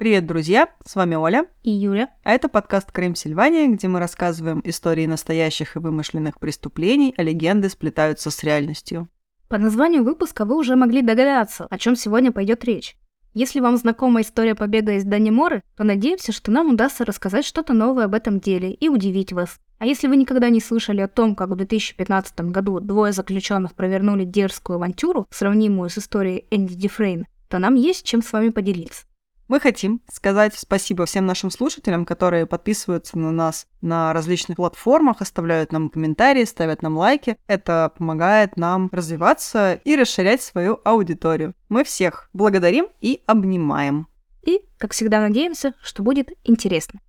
Привет, друзья! С вами Оля. И Юля. А это подкаст «Крым Сильвания», где мы рассказываем истории настоящих и вымышленных преступлений, а легенды сплетаются с реальностью. По названию выпуска вы уже могли догадаться, о чем сегодня пойдет речь. Если вам знакома история побега из Даниморы, то надеемся, что нам удастся рассказать что-то новое об этом деле и удивить вас. А если вы никогда не слышали о том, как в 2015 году двое заключенных провернули дерзкую авантюру, сравнимую с историей Энди Дифрейн, то нам есть чем с вами поделиться. Мы хотим сказать спасибо всем нашим слушателям, которые подписываются на нас на различных платформах, оставляют нам комментарии, ставят нам лайки. Это помогает нам развиваться и расширять свою аудиторию. Мы всех благодарим и обнимаем. И, как всегда, надеемся, что будет интересно.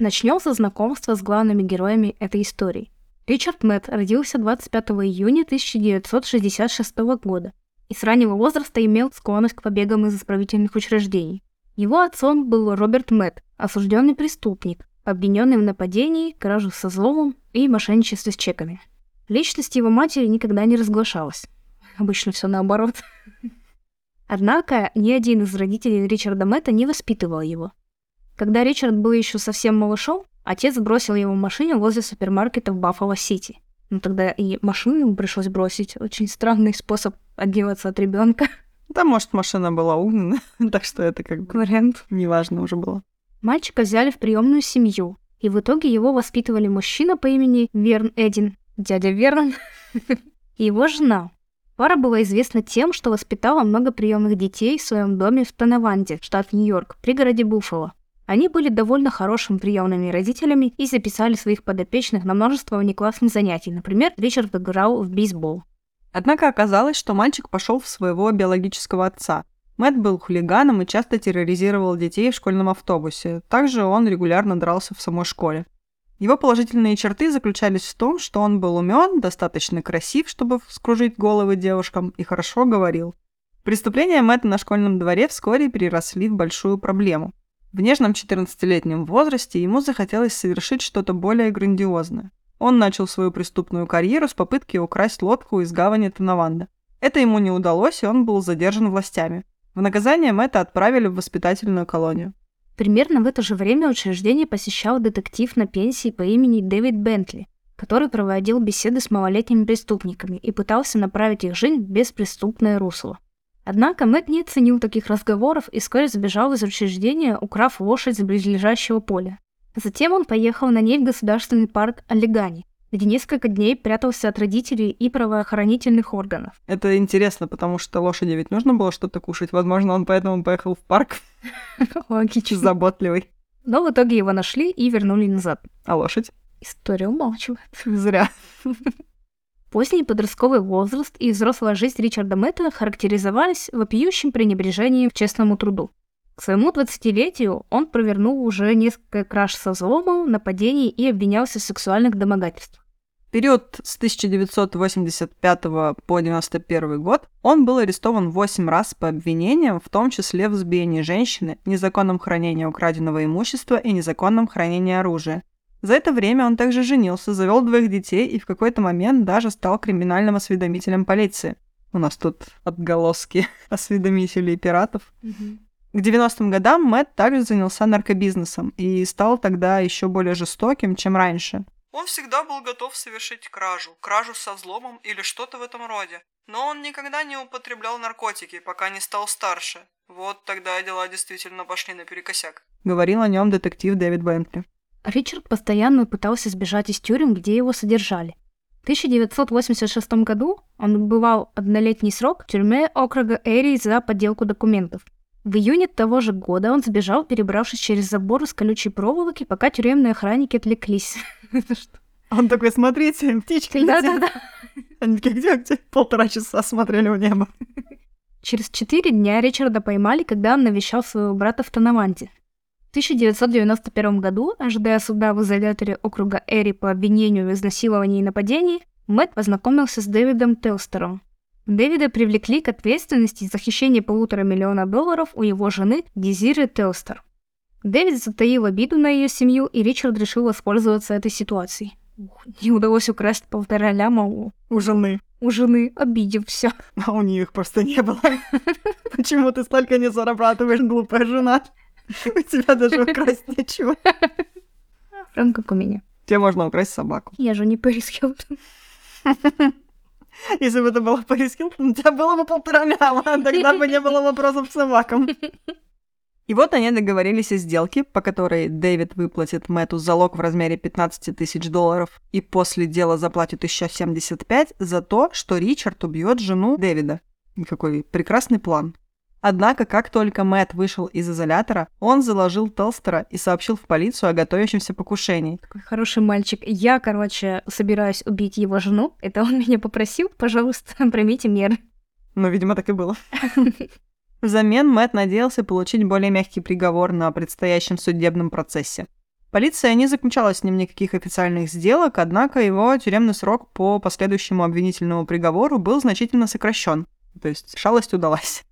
Начнем со знакомства с главными героями этой истории. Ричард Мэтт родился 25 июня 1966 года и с раннего возраста имел склонность к побегам из исправительных учреждений. Его отцом был Роберт Мэтт, осужденный преступник, обвиненный в нападении, краже со зломом и мошенничестве с чеками. Личность его матери никогда не разглашалась. Обычно все наоборот. Однако ни один из родителей Ричарда Мэтта не воспитывал его. Когда Ричард был еще совсем малышом, отец бросил его в машине возле супермаркета в Баффало-Сити. Ну тогда и машину ему пришлось бросить. Очень странный способ отделаться от ребенка. Да, может, машина была угнана, так что это как бы Вариант. неважно уже было. Мальчика взяли в приемную семью, и в итоге его воспитывали мужчина по имени Верн Эдин, дядя Верн, и его жена. Пара была известна тем, что воспитала много приемных детей в своем доме в Тонаванде, штат Нью-Йорк, пригороде Буффало. Они были довольно хорошими приемными родителями и записали своих подопечных на множество внеклассных занятий. Например, Ричард играл в бейсбол. Однако оказалось, что мальчик пошел в своего биологического отца. Мэтт был хулиганом и часто терроризировал детей в школьном автобусе. Также он регулярно дрался в самой школе. Его положительные черты заключались в том, что он был умен, достаточно красив, чтобы вскружить головы девушкам, и хорошо говорил. Преступления Мэтта на школьном дворе вскоре переросли в большую проблему. В нежном 14-летнем возрасте ему захотелось совершить что-то более грандиозное. Он начал свою преступную карьеру с попытки украсть лодку из гавани Танаванда. Это ему не удалось, и он был задержан властями. В наказание Мэтта отправили в воспитательную колонию. Примерно в это же время учреждение посещал детектив на пенсии по имени Дэвид Бентли, который проводил беседы с малолетними преступниками и пытался направить их жизнь в беспреступное русло. Однако Мэтт не ценил таких разговоров и вскоре забежал из учреждения, украв лошадь с близлежащего поля. Затем он поехал на ней в государственный парк Аллигани, где несколько дней прятался от родителей и правоохранительных органов. Это интересно, потому что лошади ведь нужно было что-то кушать. Возможно, он поэтому поехал в парк. Логично. Заботливый. Но в итоге его нашли и вернули назад. А лошадь? История умалчивает. Зря. Поздний подростковый возраст и взрослая жизнь Ричарда Мэтта характеризовались вопиющим пренебрежением к честному труду. К своему 20-летию он провернул уже несколько краж со взломом, нападений и обвинялся в сексуальных домогательствах. В период с 1985 по 1991 год он был арестован 8 раз по обвинениям, в том числе в избиении женщины, незаконном хранении украденного имущества и незаконном хранении оружия, за это время он также женился, завел двоих детей и в какой-то момент даже стал криминальным осведомителем полиции. У нас тут отголоски осведомителей и пиратов. К 90-м годам Мэтт также занялся наркобизнесом и стал тогда еще более жестоким, чем раньше. Он всегда был готов совершить кражу, кражу со взломом или что-то в этом роде. Но он никогда не употреблял наркотики, пока не стал старше. Вот тогда дела действительно пошли наперекосяк. Говорил о нем детектив Дэвид Бентли. Ричард постоянно пытался сбежать из тюрем, где его содержали. В 1986 году он отбывал однолетний срок в тюрьме округа Эри за подделку документов. В июне того же года он сбежал, перебравшись через забор из колючей проволоки, пока тюремные охранники отвлеклись. Он такой, смотрите, птичка летит. Да-да-да. Они такие, где, где? Полтора часа смотрели в небо. Через четыре дня Ричарда поймали, когда он навещал своего брата в Танаванте. В 1991 году, ожидая суда в изоляторе округа Эри по обвинению в изнасиловании и нападении, Мэтт познакомился с Дэвидом Телстером. Дэвида привлекли к ответственности за хищение полутора миллиона долларов у его жены Дезиры Телстер. Дэвид затаил обиду на ее семью, и Ричард решил воспользоваться этой ситуацией. Ух, не удалось украсть полтора ляма у, У жены. у жены, обидев все. А у нее их просто не было. Почему ты столько не зарабатываешь, глупая жена? У тебя даже украсть нечего. Прям как у меня. Тебе можно украсть собаку. Я же не Пэрис Хилтон. Если бы это было Пэрис Хилтон, у тебя было бы полтора ляма, тогда бы не было вопросов к собакам. И вот они договорились о сделке, по которой Дэвид выплатит Мэтту залог в размере 15 тысяч долларов и после дела заплатит еще 75 за то, что Ричард убьет жену Дэвида. Какой прекрасный план. Однако, как только Мэтт вышел из изолятора, он заложил Телстера и сообщил в полицию о готовящемся покушении. Такой хороший мальчик. Я, короче, собираюсь убить его жену. Это он меня попросил, пожалуйста, примите меры. Ну, видимо, так и было. Взамен Мэтт надеялся получить более мягкий приговор на предстоящем судебном процессе. Полиция не заключала с ним никаких официальных сделок, однако его тюремный срок по последующему обвинительному приговору был значительно сокращен. То есть шалость удалась.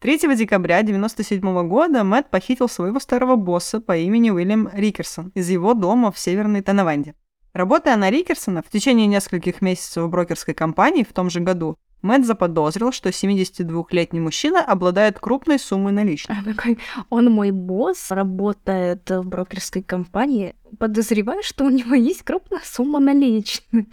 3 декабря 1997 года Мэтт похитил своего старого босса по имени Уильям Рикерсон из его дома в Северной Танаванде. Работая на Рикерсона в течение нескольких месяцев в брокерской компании в том же году, Мэтт заподозрил, что 72-летний мужчина обладает крупной суммой наличных. А он мой босс, работает в брокерской компании. Подозреваю, что у него есть крупная сумма наличных.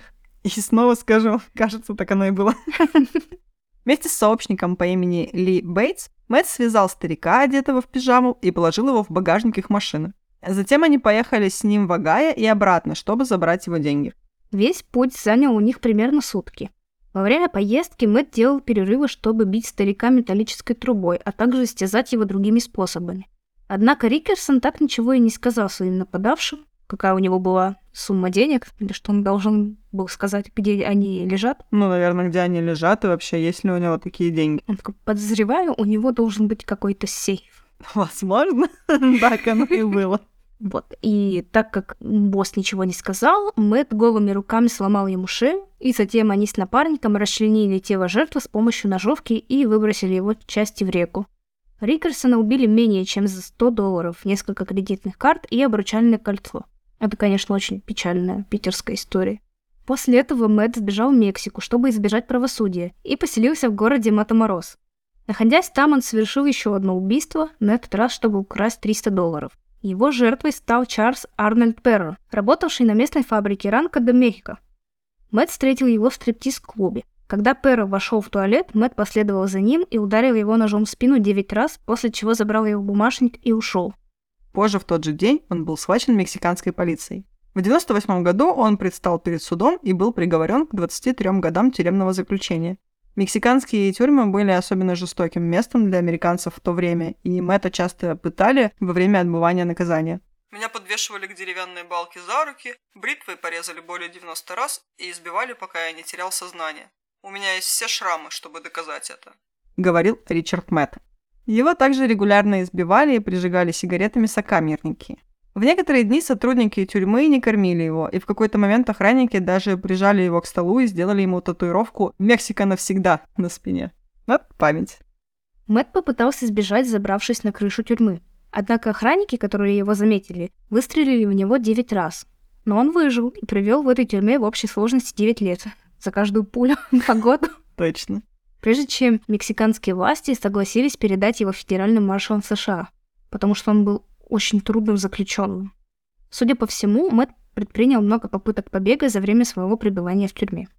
И снова скажу, кажется, так оно и было. Вместе с сообщником по имени Ли Бейтс Мэтт связал старика, одетого в пижаму, и положил его в багажник их машины. Затем они поехали с ним в Агая и обратно, чтобы забрать его деньги. Весь путь занял у них примерно сутки. Во время поездки Мэтт делал перерывы, чтобы бить старика металлической трубой, а также истязать его другими способами. Однако Рикерсон так ничего и не сказал своим нападавшим, какая у него была сумма денег, или что он должен был сказать, где они лежат. Ну, наверное, где они лежат и вообще есть ли у него такие деньги. Он такой, подозреваю, у него должен быть какой-то сейф. Возможно, так оно и было. Вот. И так как босс ничего не сказал, Мэтт голыми руками сломал ему шею, и затем они с напарником расчленили тело жертвы с помощью ножовки и выбросили его части в реку. Рикерсона убили менее чем за 100 долларов, несколько кредитных карт и обручальное кольцо. Это, конечно, очень печальная питерская история. После этого Мэтт сбежал в Мексику, чтобы избежать правосудия, и поселился в городе Матаморос. Находясь там, он совершил еще одно убийство, на этот раз, чтобы украсть 300 долларов. Его жертвой стал Чарльз Арнольд Перро, работавший на местной фабрике Ранка де Мехико. Мэтт встретил его в стриптиз-клубе. Когда Перро вошел в туалет, Мэтт последовал за ним и ударил его ножом в спину 9 раз, после чего забрал его бумажник и ушел. Позже в тот же день он был схвачен мексиканской полицией. В 1998 году он предстал перед судом и был приговорен к 23 годам тюремного заключения. Мексиканские тюрьмы были особенно жестоким местом для американцев в то время, и Мэтта часто пытали во время отбывания наказания. Меня подвешивали к деревянной балке за руки, бритвой порезали более 90 раз и избивали, пока я не терял сознание. У меня есть все шрамы, чтобы доказать это. Говорил Ричард Мэтт. Его также регулярно избивали и прижигали сигаретами сокамерники. В некоторые дни сотрудники тюрьмы не кормили его, и в какой-то момент охранники даже прижали его к столу и сделали ему татуировку «Мексика навсегда» на спине. Вот память. Мэтт попытался сбежать, забравшись на крышу тюрьмы. Однако охранники, которые его заметили, выстрелили в него 9 раз. Но он выжил и провел в этой тюрьме в общей сложности 9 лет. За каждую пулю по году. Точно. Прежде чем мексиканские власти согласились передать его федеральным маршалам США, потому что он был очень трудным заключенным. Судя по всему, Мэтт предпринял много попыток побега за время своего пребывания в тюрьме.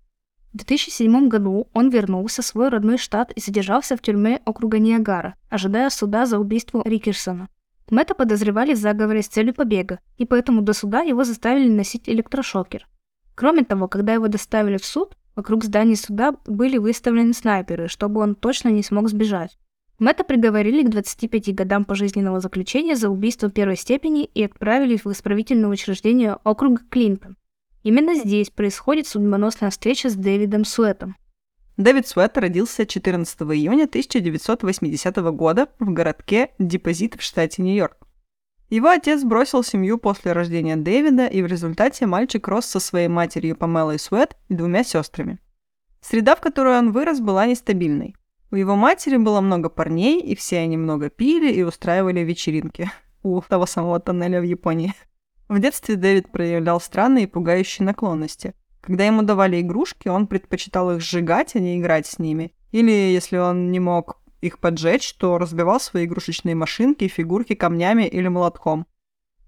В 2007 году он вернулся в свой родной штат и задержался в тюрьме округа Ниагара, ожидая суда за убийство Рикерсона. Мэтта подозревали в заговоре с целью побега, и поэтому до суда его заставили носить электрошокер. Кроме того, когда его доставили в суд, вокруг здания суда были выставлены снайперы, чтобы он точно не смог сбежать. Мэтта приговорили к 25 годам пожизненного заключения за убийство первой степени и отправили в исправительное учреждение округа Клинтон. Именно здесь происходит судьбоносная встреча с Дэвидом Суэтом. Дэвид Суэт родился 14 июня 1980 года в городке Депозит в штате Нью-Йорк. Его отец бросил семью после рождения Дэвида, и в результате мальчик рос со своей матерью Памелой Суэт и двумя сестрами. Среда, в которой он вырос, была нестабильной. У его матери было много парней, и все они много пили и устраивали вечеринки у того самого тоннеля в Японии. В детстве Дэвид проявлял странные и пугающие наклонности. Когда ему давали игрушки, он предпочитал их сжигать, а не играть с ними. Или, если он не мог их поджечь, то разбивал свои игрушечные машинки и фигурки камнями или молотком.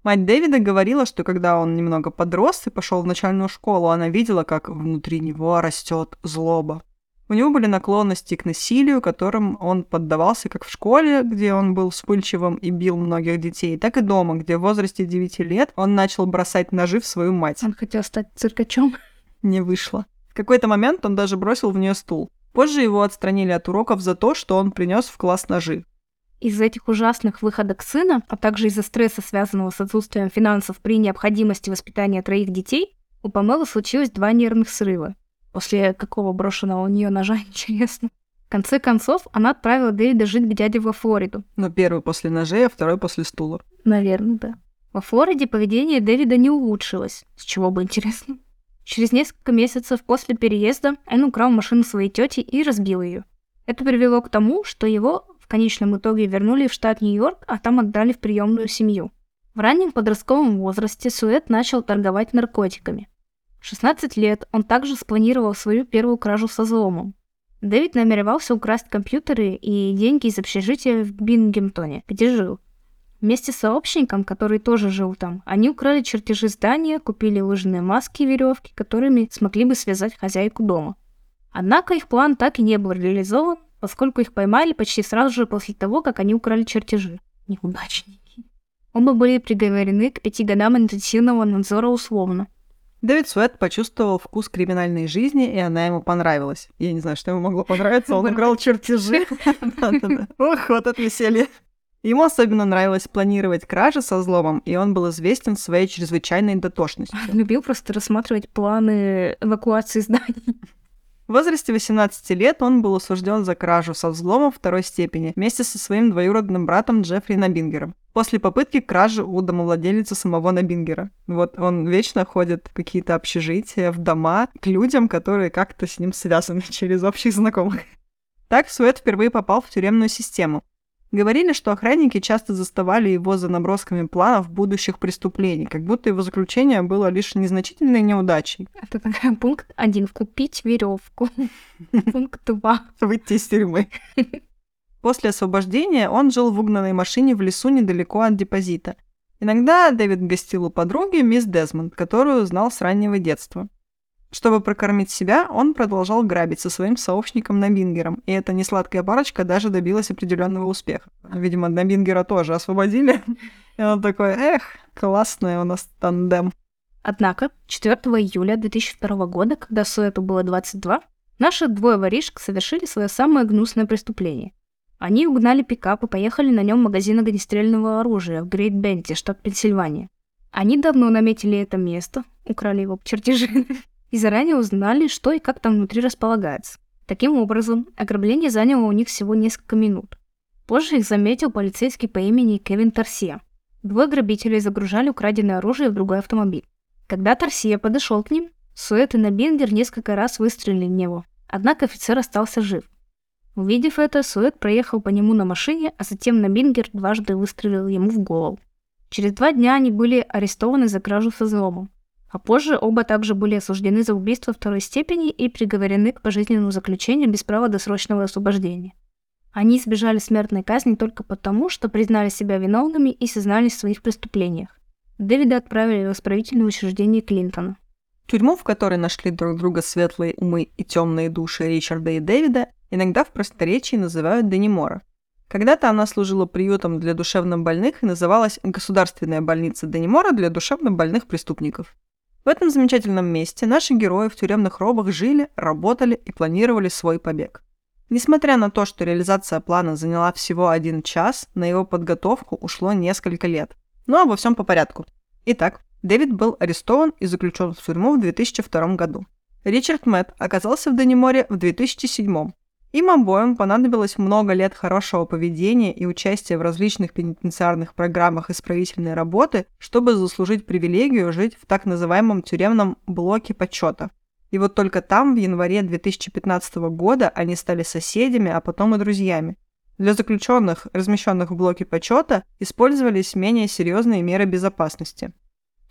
Мать Дэвида говорила, что когда он немного подрос и пошел в начальную школу, она видела, как внутри него растет злоба. У него были наклонности к насилию, которым он поддавался как в школе, где он был вспыльчивым и бил многих детей, так и дома, где в возрасте 9 лет он начал бросать ножи в свою мать. Он хотел стать циркачом. Не вышло. В какой-то момент он даже бросил в нее стул. Позже его отстранили от уроков за то, что он принес в класс ножи. Из-за этих ужасных выходок сына, а также из-за стресса, связанного с отсутствием финансов при необходимости воспитания троих детей, у Памелы случилось два нервных срыва. После какого брошенного у нее ножа, интересно. В конце концов, она отправила Дэвида жить к дяде во Флориду. Но первый после ножей, а второй после стула. Наверное, да. Во Флориде поведение Дэвида не улучшилось. С чего бы интересно. Через несколько месяцев после переезда он украл машину своей тети и разбил ее. Это привело к тому, что его в конечном итоге вернули в штат Нью-Йорк, а там отдали в приемную семью. В раннем подростковом возрасте Суэт начал торговать наркотиками. 16 лет он также спланировал свою первую кражу со взломом. Дэвид намеревался украсть компьютеры и деньги из общежития в Бингемтоне, где жил. Вместе с сообщником, который тоже жил там, они украли чертежи здания, купили лыжные маски и веревки, которыми смогли бы связать хозяйку дома. Однако их план так и не был реализован, поскольку их поймали почти сразу же после того, как они украли чертежи. Неудачники. Оба были приговорены к пяти годам интенсивного надзора условно. Дэвид Суэт почувствовал вкус криминальной жизни, и она ему понравилась. Я не знаю, что ему могло понравиться, он играл чертежи. Ох, вот это веселье. Ему особенно нравилось планировать кражи со взломом, и он был известен своей чрезвычайной дотошностью. Любил просто рассматривать планы эвакуации зданий. В возрасте 18 лет он был осужден за кражу со взломом второй степени вместе со своим двоюродным братом Джеффри Набингером после попытки кражи у домовладелицы самого Набингера. Вот он вечно ходит в какие-то общежития, в дома к людям, которые как-то с ним связаны через общих знакомых. Так Суэт впервые попал в тюремную систему. Говорили, что охранники часто заставали его за набросками планов будущих преступлений, как будто его заключение было лишь незначительной неудачей. Это такой пункт один. Купить веревку. Пункт два. Выйти из тюрьмы. После освобождения он жил в угнанной машине в лесу недалеко от депозита. Иногда Дэвид гостил у подруги, мисс Дезмонд, которую знал с раннего детства. Чтобы прокормить себя, он продолжал грабить со своим сообщником Набингером, и эта несладкая парочка даже добилась определенного успеха. Видимо, Набингера тоже освободили. И он такой, эх, классный у нас тандем. Однако, 4 июля 2002 года, когда Суэту было 22, наши двое воришек совершили свое самое гнусное преступление. Они угнали пикап и поехали на нем в магазин огнестрельного оружия в Грейт Бенте, штат Пенсильвания. Они давно наметили это место, украли его чертежи, и заранее узнали, что и как там внутри располагается. Таким образом, ограбление заняло у них всего несколько минут. Позже их заметил полицейский по имени Кевин Торсия. Двое грабителей загружали украденное оружие в другой автомобиль. Когда Торсия подошел к ним, Суэт и Набингер несколько раз выстрелили в него, однако офицер остался жив. Увидев это, Суэт проехал по нему на машине, а затем Набингер дважды выстрелил ему в голову. Через два дня они были арестованы за кражу со взломом. А позже оба также были осуждены за убийство второй степени и приговорены к пожизненному заключению без права досрочного освобождения. Они избежали смертной казни только потому, что признали себя виновными и сознались в своих преступлениях. Дэвида отправили в исправительное учреждение Клинтона. Тюрьму, в которой нашли друг друга светлые умы и темные души Ричарда и Дэвида, иногда в просторечии называют Денимора. Когда-то она служила приютом для душевнобольных и называлась Государственная больница Денимора для душевнобольных преступников. В этом замечательном месте наши герои в тюремных робах жили, работали и планировали свой побег. Несмотря на то, что реализация плана заняла всего один час, на его подготовку ушло несколько лет. Но обо всем по порядку. Итак, Дэвид был арестован и заключен в тюрьму в 2002 году. Ричард Мэтт оказался в Даниморе в 2007. Им обоим понадобилось много лет хорошего поведения и участия в различных пенитенциарных программах исправительной работы, чтобы заслужить привилегию жить в так называемом тюремном блоке почета. И вот только там, в январе 2015 года, они стали соседями, а потом и друзьями. Для заключенных, размещенных в блоке почета, использовались менее серьезные меры безопасности.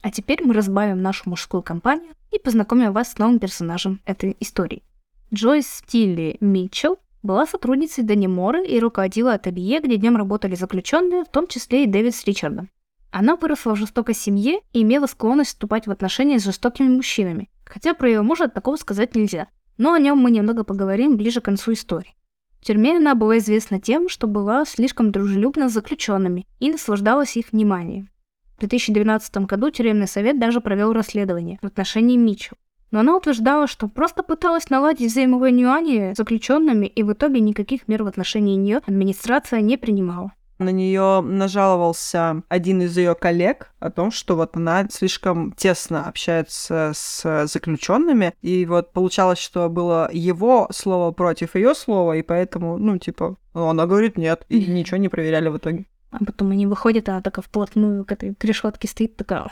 А теперь мы разбавим нашу мужскую компанию и познакомим вас с новым персонажем этой истории. Джойс Тилли Митчелл была сотрудницей Дани Моры и руководила ателье, где днем работали заключенные, в том числе и Дэвид с Ричардом. Она выросла в жестокой семье и имела склонность вступать в отношения с жестокими мужчинами, Хотя про ее мужа такого сказать нельзя. Но о нем мы немного поговорим ближе к концу истории. В тюрьме она была известна тем, что была слишком дружелюбна с заключенными и наслаждалась их вниманием. В 2012 году тюремный совет даже провел расследование в отношении Митчелл. Но она утверждала, что просто пыталась наладить взаимопонимание с заключенными, и в итоге никаких мер в отношении нее администрация не принимала на нее нажаловался один из ее коллег о том, что вот она слишком тесно общается с заключенными, и вот получалось, что было его слово против ее слова, и поэтому, ну, типа, она говорит нет, и ничего не проверяли в итоге. А потом они выходят, а она такая вплотную к этой решетке стоит, такая...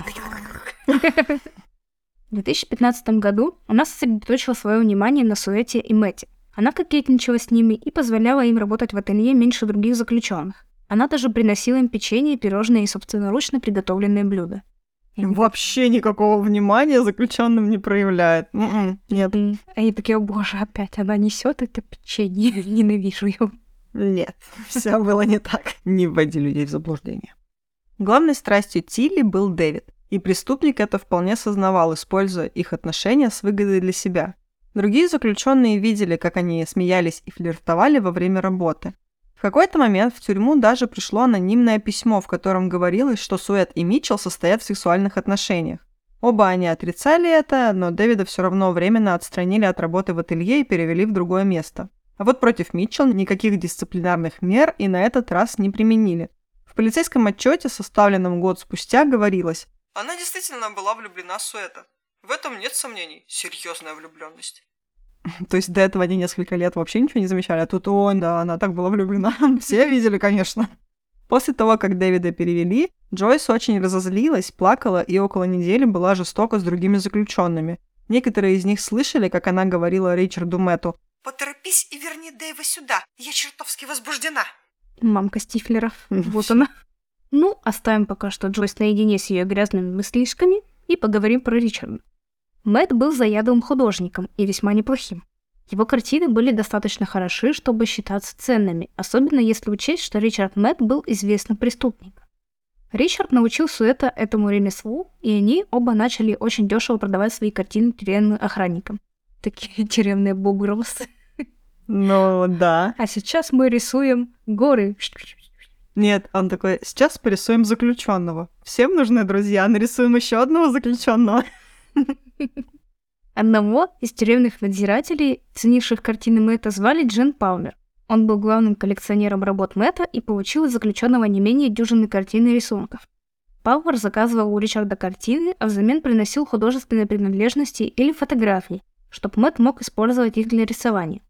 В 2015 году она сосредоточила свое внимание на Суэте и Мэте. Она кокетничала с ними и позволяла им работать в ателье меньше других заключенных. Она даже приносила им печенье, пирожные и собственноручно приготовленные блюда. Вообще никакого внимания заключенным не проявляет. М-м, нет. Они такие, о боже, опять она несет это печенье. Ненавижу ее. Нет, все было не так. Не вводи людей в заблуждение. Главной страстью Тилли был Дэвид, и преступник это вполне сознавал, используя их отношения с выгодой для себя. Другие заключенные видели, как они смеялись и флиртовали во время работы какой-то момент в тюрьму даже пришло анонимное письмо, в котором говорилось, что Суэт и Митчелл состоят в сексуальных отношениях. Оба они отрицали это, но Дэвида все равно временно отстранили от работы в ателье и перевели в другое место. А вот против Митчелл никаких дисциплинарных мер и на этот раз не применили. В полицейском отчете, составленном год спустя, говорилось «Она действительно была влюблена в Суэта. В этом нет сомнений. Серьезная влюбленность. То есть до этого они несколько лет вообще ничего не замечали, а тут, ой, да, она так была влюблена. Все видели, конечно. После того, как Дэвида перевели, Джойс очень разозлилась, плакала и около недели была жестока с другими заключенными. Некоторые из них слышали, как она говорила Ричарду Мэтту «Поторопись и верни Дэйва сюда, я чертовски возбуждена». Мамка Стифлера, вот она. Ну, оставим пока что Джойс наедине с ее грязными мыслишками и поговорим про Ричарда. Мэтт был заядлым художником и весьма неплохим. Его картины были достаточно хороши, чтобы считаться ценными, особенно если учесть, что Ричард Мэтт был известным преступником. Ричард научил Суэта этому ремеслу, и они оба начали очень дешево продавать свои картины тюремным охранникам. Такие тюремные бобровцы. Ну, да. А сейчас мы рисуем горы. Нет, он такой, сейчас порисуем заключенного. Всем нужны друзья, нарисуем еще одного заключенного. Одного из тюремных надзирателей, ценивших картины Мэтта, звали Джен Палмер. Он был главным коллекционером работ Мэтта и получил из заключенного не менее дюжины картин и рисунков. Палмер заказывал у Ричарда картины, а взамен приносил художественные принадлежности или фотографии, чтобы Мэтт мог использовать их для рисования.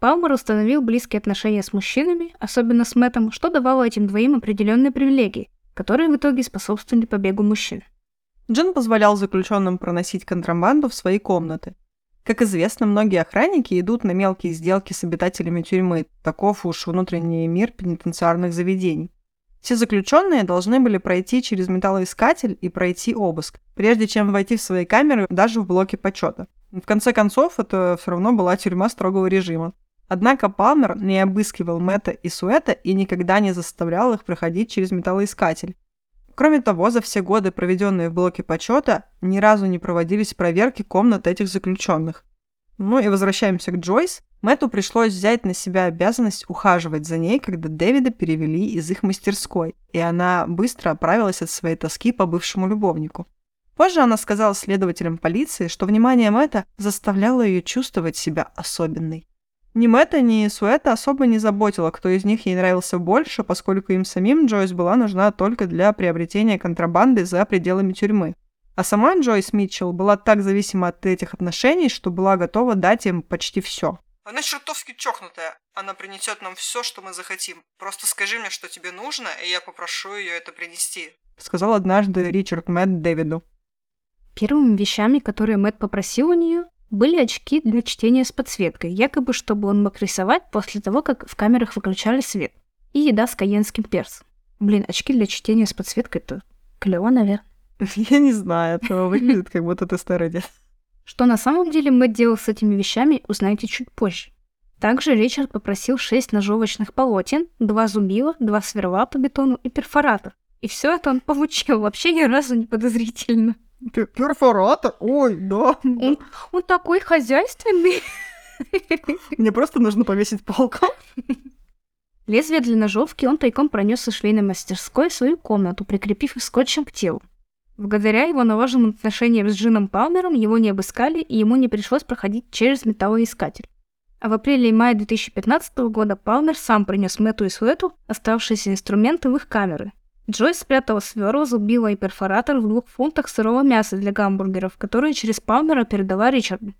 Палмер установил близкие отношения с мужчинами, особенно с Мэттом, что давало этим двоим определенные привилегии, которые в итоге способствовали побегу мужчин. Джин позволял заключенным проносить контрабанду в свои комнаты. Как известно, многие охранники идут на мелкие сделки с обитателями тюрьмы, таков уж внутренний мир пенитенциарных заведений. Все заключенные должны были пройти через металлоискатель и пройти обыск, прежде чем войти в свои камеры даже в блоке почета. В конце концов, это все равно была тюрьма строгого режима. Однако Палмер не обыскивал Мэтта и Суэта и никогда не заставлял их проходить через металлоискатель. Кроме того, за все годы, проведенные в блоке почета, ни разу не проводились проверки комнат этих заключенных. Ну и возвращаемся к Джойс. Мэтту пришлось взять на себя обязанность ухаживать за ней, когда Дэвида перевели из их мастерской, и она быстро оправилась от своей тоски по бывшему любовнику. Позже она сказала следователям полиции, что внимание Мэтта заставляло ее чувствовать себя особенной. Ни Мэтта, ни Суэта особо не заботило, кто из них ей нравился больше, поскольку им самим Джойс была нужна только для приобретения контрабанды за пределами тюрьмы. А сама Джойс Митчелл была так зависима от этих отношений, что была готова дать им почти все. Она чертовски чокнутая. Она принесет нам все, что мы захотим. Просто скажи мне, что тебе нужно, и я попрошу ее это принести. Сказал однажды Ричард Мэтт Дэвиду. Первыми вещами, которые Мэтт попросил у нее, были очки для чтения с подсветкой, якобы чтобы он мог рисовать после того, как в камерах выключали свет. И еда с каенским перцем. Блин, очки для чтения с подсветкой-то клево, наверное. Я не знаю, это выглядит как будто ты старый дед. Что на самом деле Мэтт делал с этими вещами, узнаете чуть позже. Также Ричард попросил шесть ножовочных полотен, два зубила, два сверла по бетону и перфоратор. И все это он получил вообще ни разу не подозрительно. Перфоратор? Ой, да. Он, он такой хозяйственный. Мне просто нужно повесить полку. Лезвие для ножовки он тайком пронес из швейной мастерской в свою комнату, прикрепив их скотчем к телу. Благодаря его налаженным отношениям с Джином Палмером его не обыскали, и ему не пришлось проходить через металлоискатель. А в апреле и мае 2015 года Палмер сам принес Мэтту и Суэту оставшиеся инструменты в их камеры. Джойс спрятала сверла, зубила и перфоратор в двух фунтах сырого мяса для гамбургеров, которые через Палмера передала Ричарду.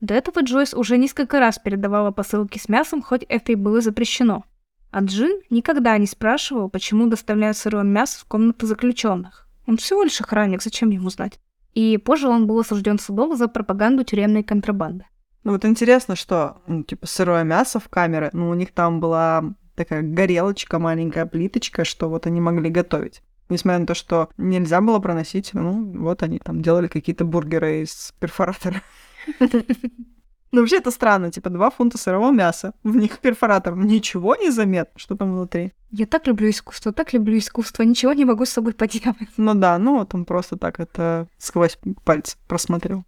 До этого Джойс уже несколько раз передавала посылки с мясом, хоть это и было запрещено. А Джин никогда не спрашивал, почему доставляют сырое мясо в комнаты заключенных. Он всего лишь охранник, зачем ему знать? И позже он был осужден судом за пропаганду тюремной контрабанды. Ну вот интересно, что, ну, типа, сырое мясо в камере, ну, у них там была такая горелочка, маленькая плиточка, что вот они могли готовить. Несмотря на то, что нельзя было проносить, ну, вот они там делали какие-то бургеры из перфоратора. Ну, вообще это странно, типа два фунта сырого мяса, в них перфоратор, ничего не заметно, что там внутри. Я так люблю искусство, так люблю искусство, ничего не могу с собой поделать. Ну да, ну вот он просто так это сквозь пальцы просмотрел.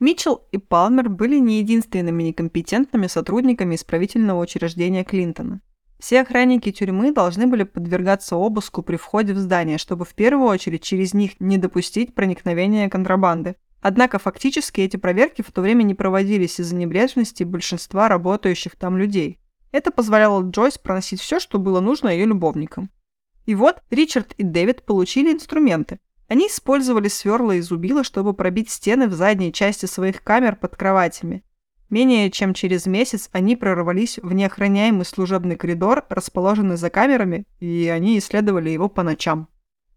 Митчелл и Палмер были не единственными некомпетентными сотрудниками исправительного учреждения Клинтона. Все охранники тюрьмы должны были подвергаться обыску при входе в здание, чтобы в первую очередь через них не допустить проникновения контрабанды. Однако фактически эти проверки в то время не проводились из-за небрежности большинства работающих там людей. Это позволяло Джойс проносить все, что было нужно ее любовникам. И вот Ричард и Дэвид получили инструменты. Они использовали сверла и зубила, чтобы пробить стены в задней части своих камер под кроватями. Менее чем через месяц они прорвались в неохраняемый служебный коридор, расположенный за камерами, и они исследовали его по ночам.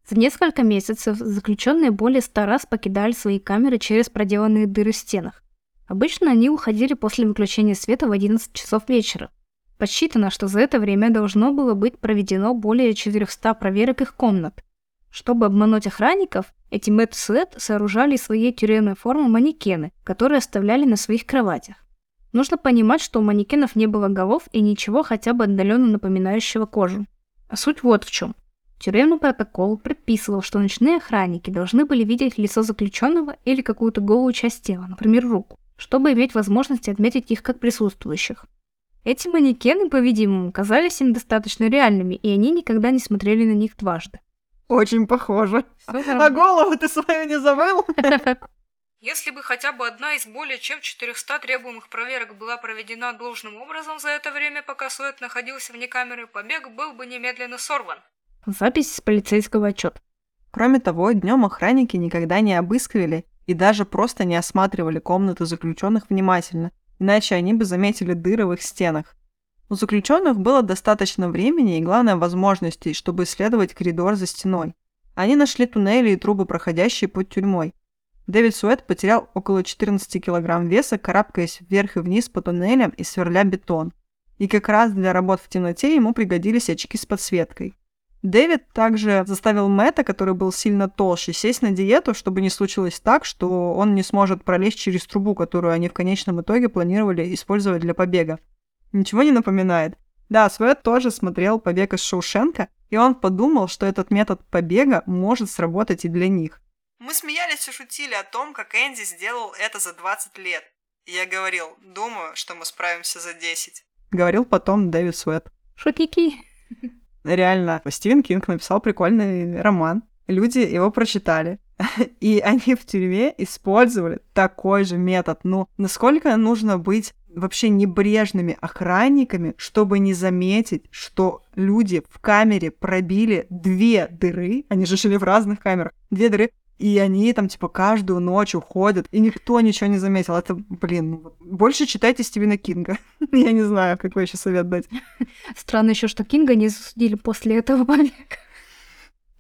За несколько месяцев заключенные более ста раз покидали свои камеры через проделанные дыры в стенах. Обычно они уходили после выключения света в 11 часов вечера. Подсчитано, что за это время должно было быть проведено более 400 проверок их комнат. Чтобы обмануть охранников, эти Мэтт Суэт сооружали из своей тюремной формы манекены, которые оставляли на своих кроватях. Нужно понимать, что у манекенов не было голов и ничего хотя бы отдаленно напоминающего кожу. А суть вот в чем. Тюремный протокол предписывал, что ночные охранники должны были видеть лицо заключенного или какую-то голую часть тела, например, руку, чтобы иметь возможность отметить их как присутствующих. Эти манекены, по-видимому, казались им достаточно реальными, и они никогда не смотрели на них дважды. Очень похоже. А голову ты свою не забыл? Если бы хотя бы одна из более чем 400 требуемых проверок была проведена должным образом за это время, пока Суэт находился вне камеры, побег был бы немедленно сорван. Запись с полицейского отчета. Кроме того, днем охранники никогда не обыскивали и даже просто не осматривали комнаты заключенных внимательно, иначе они бы заметили дыры в их стенах. У заключенных было достаточно времени и, главное, возможностей, чтобы исследовать коридор за стеной. Они нашли туннели и трубы, проходящие под тюрьмой. Дэвид Суэт потерял около 14 килограмм веса, карабкаясь вверх и вниз по туннелям и сверля бетон. И как раз для работ в темноте ему пригодились очки с подсветкой. Дэвид также заставил Мэтта, который был сильно толще, сесть на диету, чтобы не случилось так, что он не сможет пролезть через трубу, которую они в конечном итоге планировали использовать для побега. Ничего не напоминает? Да, Свет тоже смотрел «Побег из Шоушенка», и он подумал, что этот метод побега может сработать и для них. Мы смеялись и шутили о том, как Энди сделал это за 20 лет. И я говорил, думаю, что мы справимся за 10. Говорил потом Дэвид Свет. Шутники. Реально, Стивен Кинг написал прикольный роман. Люди его прочитали. И они в тюрьме использовали такой же метод. Ну, насколько нужно быть вообще небрежными охранниками, чтобы не заметить, что люди в камере пробили две дыры, они же жили в разных камерах, две дыры, и они там, типа, каждую ночь уходят, и никто ничего не заметил. Это, блин, ну, больше читайте Стивена Кинга. Я не знаю, какой еще совет дать. Странно еще, что Кинга не засудили после этого.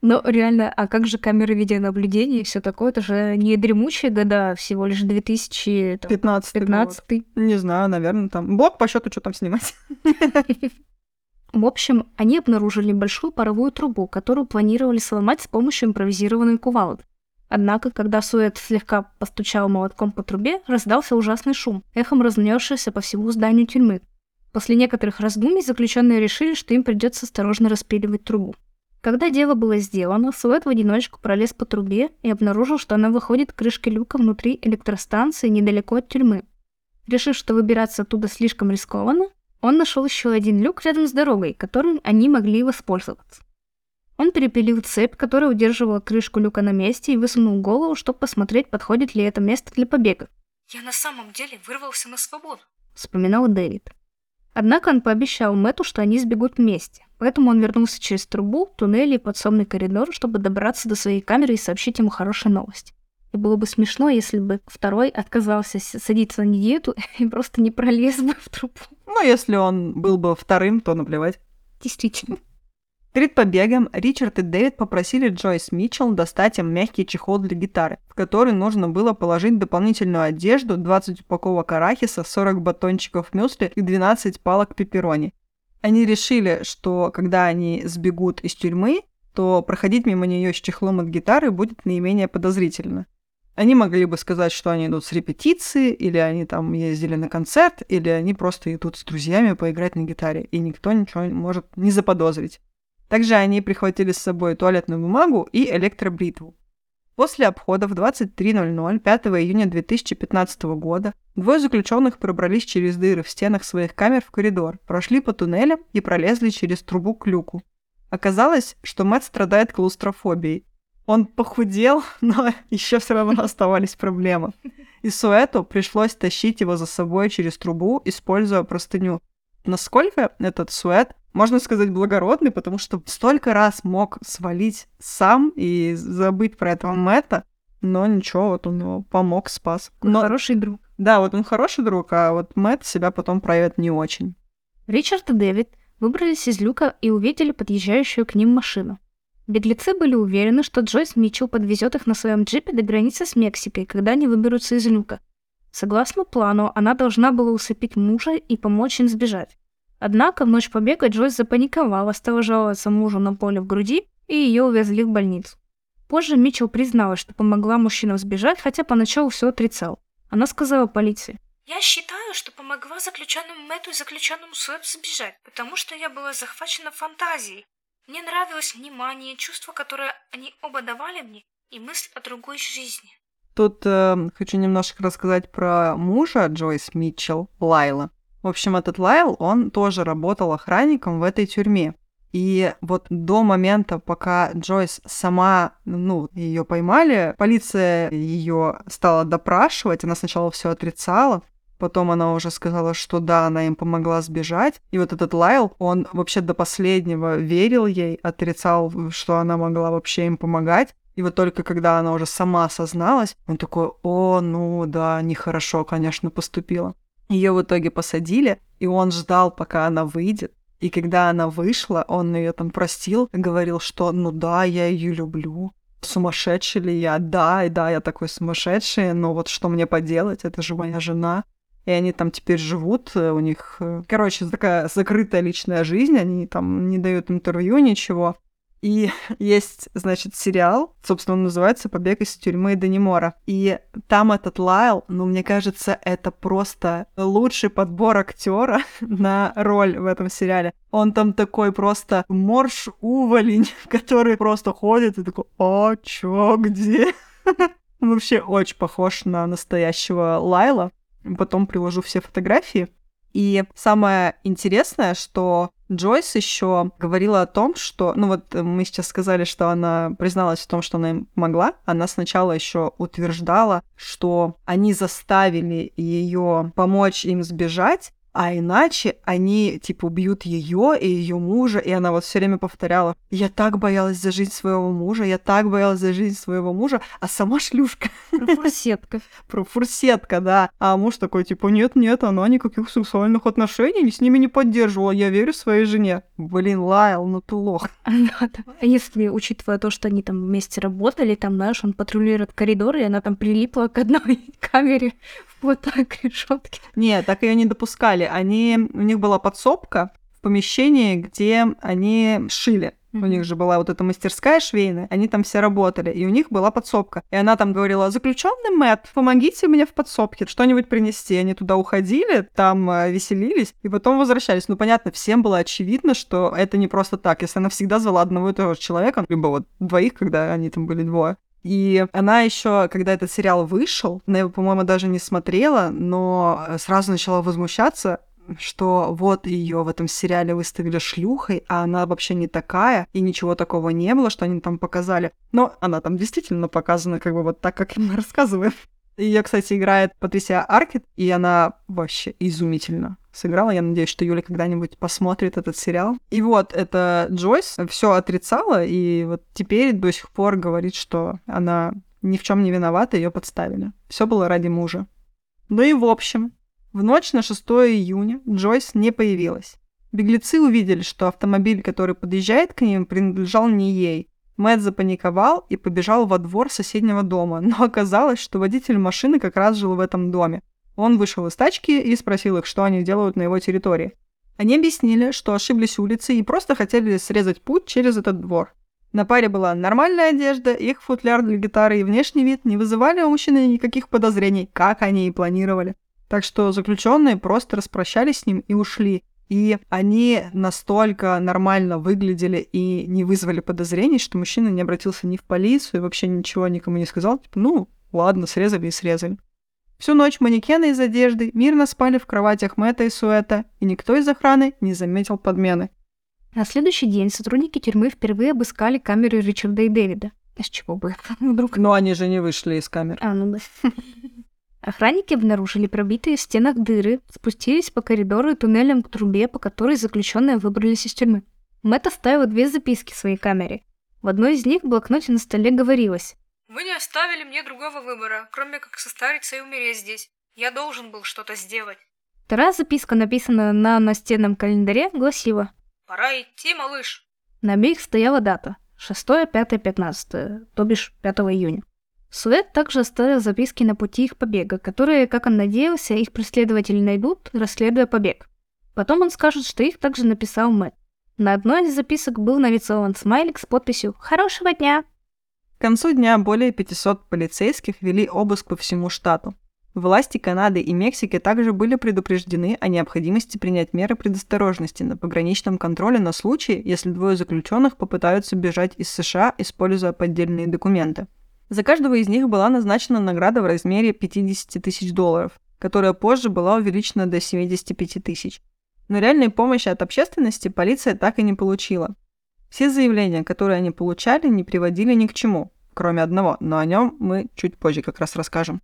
Но реально, а как же камеры видеонаблюдения и все такое? Это же не дремучие года, всего лишь 2015 15 Не знаю, наверное, там. Блок по счету, что там снимать. В общем, они обнаружили большую паровую трубу, которую планировали сломать с помощью импровизированной кувалды. Однако, когда Суэт слегка постучал молотком по трубе, раздался ужасный шум, эхом разнесшийся по всему зданию тюрьмы. После некоторых раздумий заключенные решили, что им придется осторожно распиливать трубу. Когда дело было сделано, Суэт в одиночку пролез по трубе и обнаружил, что она выходит к крышке люка внутри электростанции недалеко от тюрьмы. Решив, что выбираться оттуда слишком рискованно, он нашел еще один люк рядом с дорогой, которым они могли воспользоваться. Он перепилил цепь, которая удерживала крышку люка на месте, и высунул голову, чтобы посмотреть, подходит ли это место для побега. «Я на самом деле вырвался на свободу», — вспоминал Дэвид. Однако он пообещал Мэтту, что они сбегут вместе, поэтому он вернулся через трубу, туннели и подсобный коридор, чтобы добраться до своей камеры и сообщить ему хорошие новости. И было бы смешно, если бы второй отказался садиться на диету и просто не пролез бы в трубу. Ну, если он был бы вторым, то наплевать. Действительно. Перед побегом Ричард и Дэвид попросили Джойс Митчелл достать им мягкий чехол для гитары, в который нужно было положить дополнительную одежду, 20 упаковок арахиса, 40 батончиков мюсли и 12 палок пепперони. Они решили, что когда они сбегут из тюрьмы, то проходить мимо нее с чехлом от гитары будет наименее подозрительно. Они могли бы сказать, что они идут с репетиции, или они там ездили на концерт, или они просто идут с друзьями поиграть на гитаре, и никто ничего может не заподозрить. Также они прихватили с собой туалетную бумагу и электробритву. После обхода в 23.00 5 июня 2015 года двое заключенных пробрались через дыры в стенах своих камер в коридор, прошли по туннелям и пролезли через трубу к люку. Оказалось, что Мэтт страдает клаустрофобией. Он похудел, но еще все равно оставались проблемы. И Суэту пришлось тащить его за собой через трубу, используя простыню. Насколько этот Суэт можно сказать, благородный, потому что столько раз мог свалить сам и забыть про этого Мэтта, но ничего, вот он его помог, спас. Но... Хороший друг. Да, вот он хороший друг, а вот Мэтт себя потом проявит не очень. Ричард и Дэвид выбрались из люка и увидели подъезжающую к ним машину. Беглецы были уверены, что Джойс Митчелл подвезет их на своем джипе до границы с Мексикой, когда они выберутся из люка. Согласно плану, она должна была усыпить мужа и помочь им сбежать. Однако в ночь побега Джойс запаниковала, стала жаловаться мужу на поле в груди, и ее увезли в больницу. Позже Митчелл призналась, что помогла мужчинам сбежать, хотя поначалу все отрицал. Она сказала полиции. «Я считаю, что помогла заключенному Мэтту и заключенному Суэту сбежать, потому что я была захвачена фантазией. Мне нравилось внимание, чувство, которое они оба давали мне, и мысль о другой жизни». Тут э, хочу немножко рассказать про мужа Джойс Митчелл, Лайла. В общем, этот Лайл, он тоже работал охранником в этой тюрьме. И вот до момента, пока Джойс сама, ну, ее поймали, полиция ее стала допрашивать, она сначала все отрицала, потом она уже сказала, что да, она им помогла сбежать. И вот этот Лайл, он вообще до последнего верил ей, отрицал, что она могла вообще им помогать. И вот только когда она уже сама осозналась, он такой, о, ну да, нехорошо, конечно, поступила. Ее в итоге посадили, и он ждал, пока она выйдет. И когда она вышла, он ее там простил, говорил, что ну да, я ее люблю. Сумасшедший ли я? Да, и да, я такой сумасшедший, но вот что мне поделать, это же моя жена. И они там теперь живут, э, у них, э, короче, такая закрытая личная жизнь, они там не дают интервью, ничего. И есть, значит, сериал, собственно, он называется «Побег из тюрьмы Данимора». И там этот Лайл, ну, мне кажется, это просто лучший подбор актера на роль в этом сериале. Он там такой просто морж-уволень, который просто ходит и такой «А, чё, где?» Он вообще очень похож на настоящего Лайла. Потом приложу все фотографии. И самое интересное, что Джойс еще говорила о том, что, ну вот мы сейчас сказали, что она призналась в том, что она им помогла. Она сначала еще утверждала, что они заставили ее помочь им сбежать, а иначе они, типа, убьют ее и ее мужа, и она вот все время повторяла, я так боялась за жизнь своего мужа, я так боялась за жизнь своего мужа, а сама шлюшка. Про фурсетка. Про фурсетка, да. А муж такой, типа, нет-нет, она никаких сексуальных отношений с ними не поддерживала, я верю своей жене. Блин, Лайл, ну ты лох. А если, учитывая то, что они там вместе работали, там, знаешь, он патрулирует коридоры, и она там прилипла к одной камере вот так решетки. Нет, так ее не допускали. Они, у них была подсобка в помещении, где они шили. Mm-hmm. У них же была вот эта мастерская швейная, они там все работали, и у них была подсобка. И она там говорила, заключенный Мэтт, помогите мне в подсобке, что-нибудь принести. Они туда уходили, там э, веселились, и потом возвращались. Ну, понятно, всем было очевидно, что это не просто так. Если она всегда звала одного и того же человека, либо вот двоих, когда они там были двое, и она еще, когда этот сериал вышел, она его, по-моему, даже не смотрела, но сразу начала возмущаться, что вот ее в этом сериале выставили шлюхой, а она вообще не такая, и ничего такого не было, что они там показали. Но она там действительно показана как бы вот так, как мы рассказываем. Ее, кстати, играет Патрисия Аркет, и она вообще изумительно сыграла. Я надеюсь, что Юля когда-нибудь посмотрит этот сериал. И вот, это Джойс все отрицала, и вот теперь до сих пор говорит, что она ни в чем не виновата, ее подставили. Все было ради мужа. Ну и в общем, в ночь на 6 июня Джойс не появилась. Беглецы увидели, что автомобиль, который подъезжает к ним, принадлежал не ей. Мэтт запаниковал и побежал во двор соседнего дома, но оказалось, что водитель машины как раз жил в этом доме. Он вышел из тачки и спросил их, что они делают на его территории. Они объяснили, что ошиблись улицей и просто хотели срезать путь через этот двор. На паре была нормальная одежда, их футляр для гитары и внешний вид не вызывали у мужчины никаких подозрений, как они и планировали. Так что заключенные просто распрощались с ним и ушли. И они настолько нормально выглядели и не вызвали подозрений, что мужчина не обратился ни в полицию и вообще ничего никому не сказал. Типа, ну, ладно, срезали и срезали. Всю ночь манекены из одежды мирно спали в кроватях Мэтта и Суэта, и никто из охраны не заметил подмены. На следующий день сотрудники тюрьмы впервые обыскали камеры Ричарда и Дэвида. С чего бы вдруг? Но они же не вышли из камер. А, ну да. Охранники обнаружили пробитые в стенах дыры, спустились по коридору и туннелям к трубе, по которой заключенные выбрались из тюрьмы. Мэтт оставил две записки в своей камере. В одной из них в блокноте на столе говорилось вы не оставили мне другого выбора, кроме как состариться и умереть здесь. Я должен был что-то сделать. Вторая записка, написанная на настенном календаре, гласила «Пора идти, малыш». На обеих стояла дата 6, 5, 15, то бишь 5 июня. Суэт также оставил записки на пути их побега, которые, как он надеялся, их преследователи найдут, расследуя побег. Потом он скажет, что их также написал Мэтт. На одной из записок был нарисован смайлик с подписью «Хорошего дня!» К концу дня более 500 полицейских вели обыск по всему штату. Власти Канады и Мексики также были предупреждены о необходимости принять меры предосторожности на пограничном контроле на случай, если двое заключенных попытаются бежать из США, используя поддельные документы. За каждого из них была назначена награда в размере 50 тысяч долларов, которая позже была увеличена до 75 тысяч. Но реальной помощи от общественности полиция так и не получила. Все заявления, которые они получали, не приводили ни к чему, кроме одного, но о нем мы чуть позже как раз расскажем.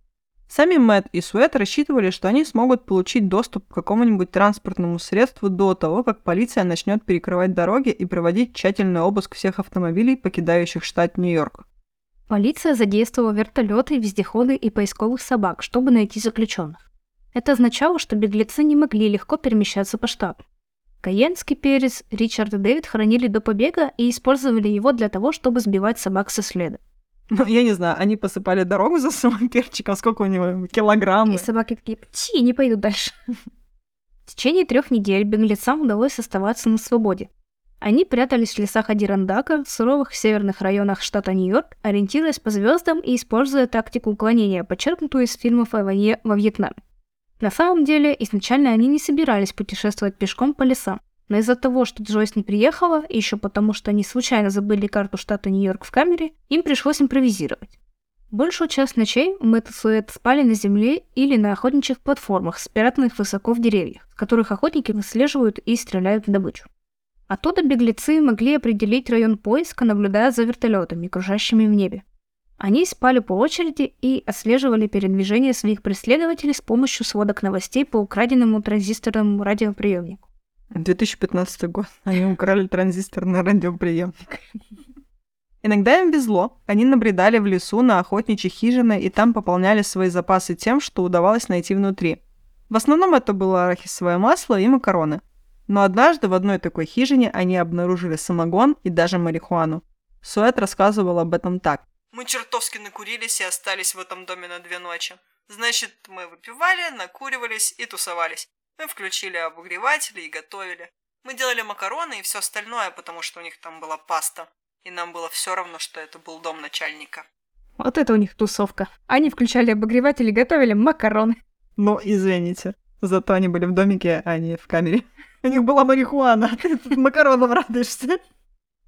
Сами Мэтт и Суэт рассчитывали, что они смогут получить доступ к какому-нибудь транспортному средству до того, как полиция начнет перекрывать дороги и проводить тщательный обыск всех автомобилей, покидающих штат Нью-Йорк. Полиция задействовала вертолеты, вездеходы и поисковых собак, чтобы найти заключенных. Это означало, что беглецы не могли легко перемещаться по штату. Каенский перец Ричард и Дэвид хранили до побега и использовали его для того, чтобы сбивать собак со следа. Ну, я не знаю, они посыпали дорогу за самым перчиком, сколько у него, килограммы. И собаки такие, пти, не пойду дальше. В течение трех недель беглецам удалось оставаться на свободе. Они прятались в лесах Адирандака, в суровых северных районах штата Нью-Йорк, ориентируясь по звездам и используя тактику уклонения, подчеркнутую из фильмов о войне во Вьетнаме. На самом деле, изначально они не собирались путешествовать пешком по лесам, но из-за того, что Джойс не приехала, и еще потому, что они случайно забыли карту штата Нью-Йорк в камере, им пришлось импровизировать. Большую часть ночей Мэтт и Суэт спали на земле или на охотничьих платформах, спрятанных высоко в деревьях, с которых охотники выслеживают и стреляют в добычу. Оттуда беглецы могли определить район поиска, наблюдая за вертолетами, кружащими в небе. Они спали по очереди и отслеживали передвижение своих преследователей с помощью сводок новостей по украденному транзисторному радиоприемнику. 2015 год. Они украли транзисторный радиоприемник. Иногда им везло. Они набредали в лесу на охотничьи хижины и там пополняли свои запасы тем, что удавалось найти внутри. В основном это было арахисовое масло и макароны. Но однажды в одной такой хижине они обнаружили самогон и даже марихуану. Суэт рассказывал об этом так. Мы чертовски накурились и остались в этом доме на две ночи. Значит, мы выпивали, накуривались и тусовались. Мы включили обогреватели и готовили. Мы делали макароны и все остальное, потому что у них там была паста. И нам было все равно, что это был дом начальника. Вот это у них тусовка. Они включали обогреватель и готовили макароны. Ну, извините. Зато они были в домике, а не в камере. У них была марихуана. Ты тут макароном радуешься.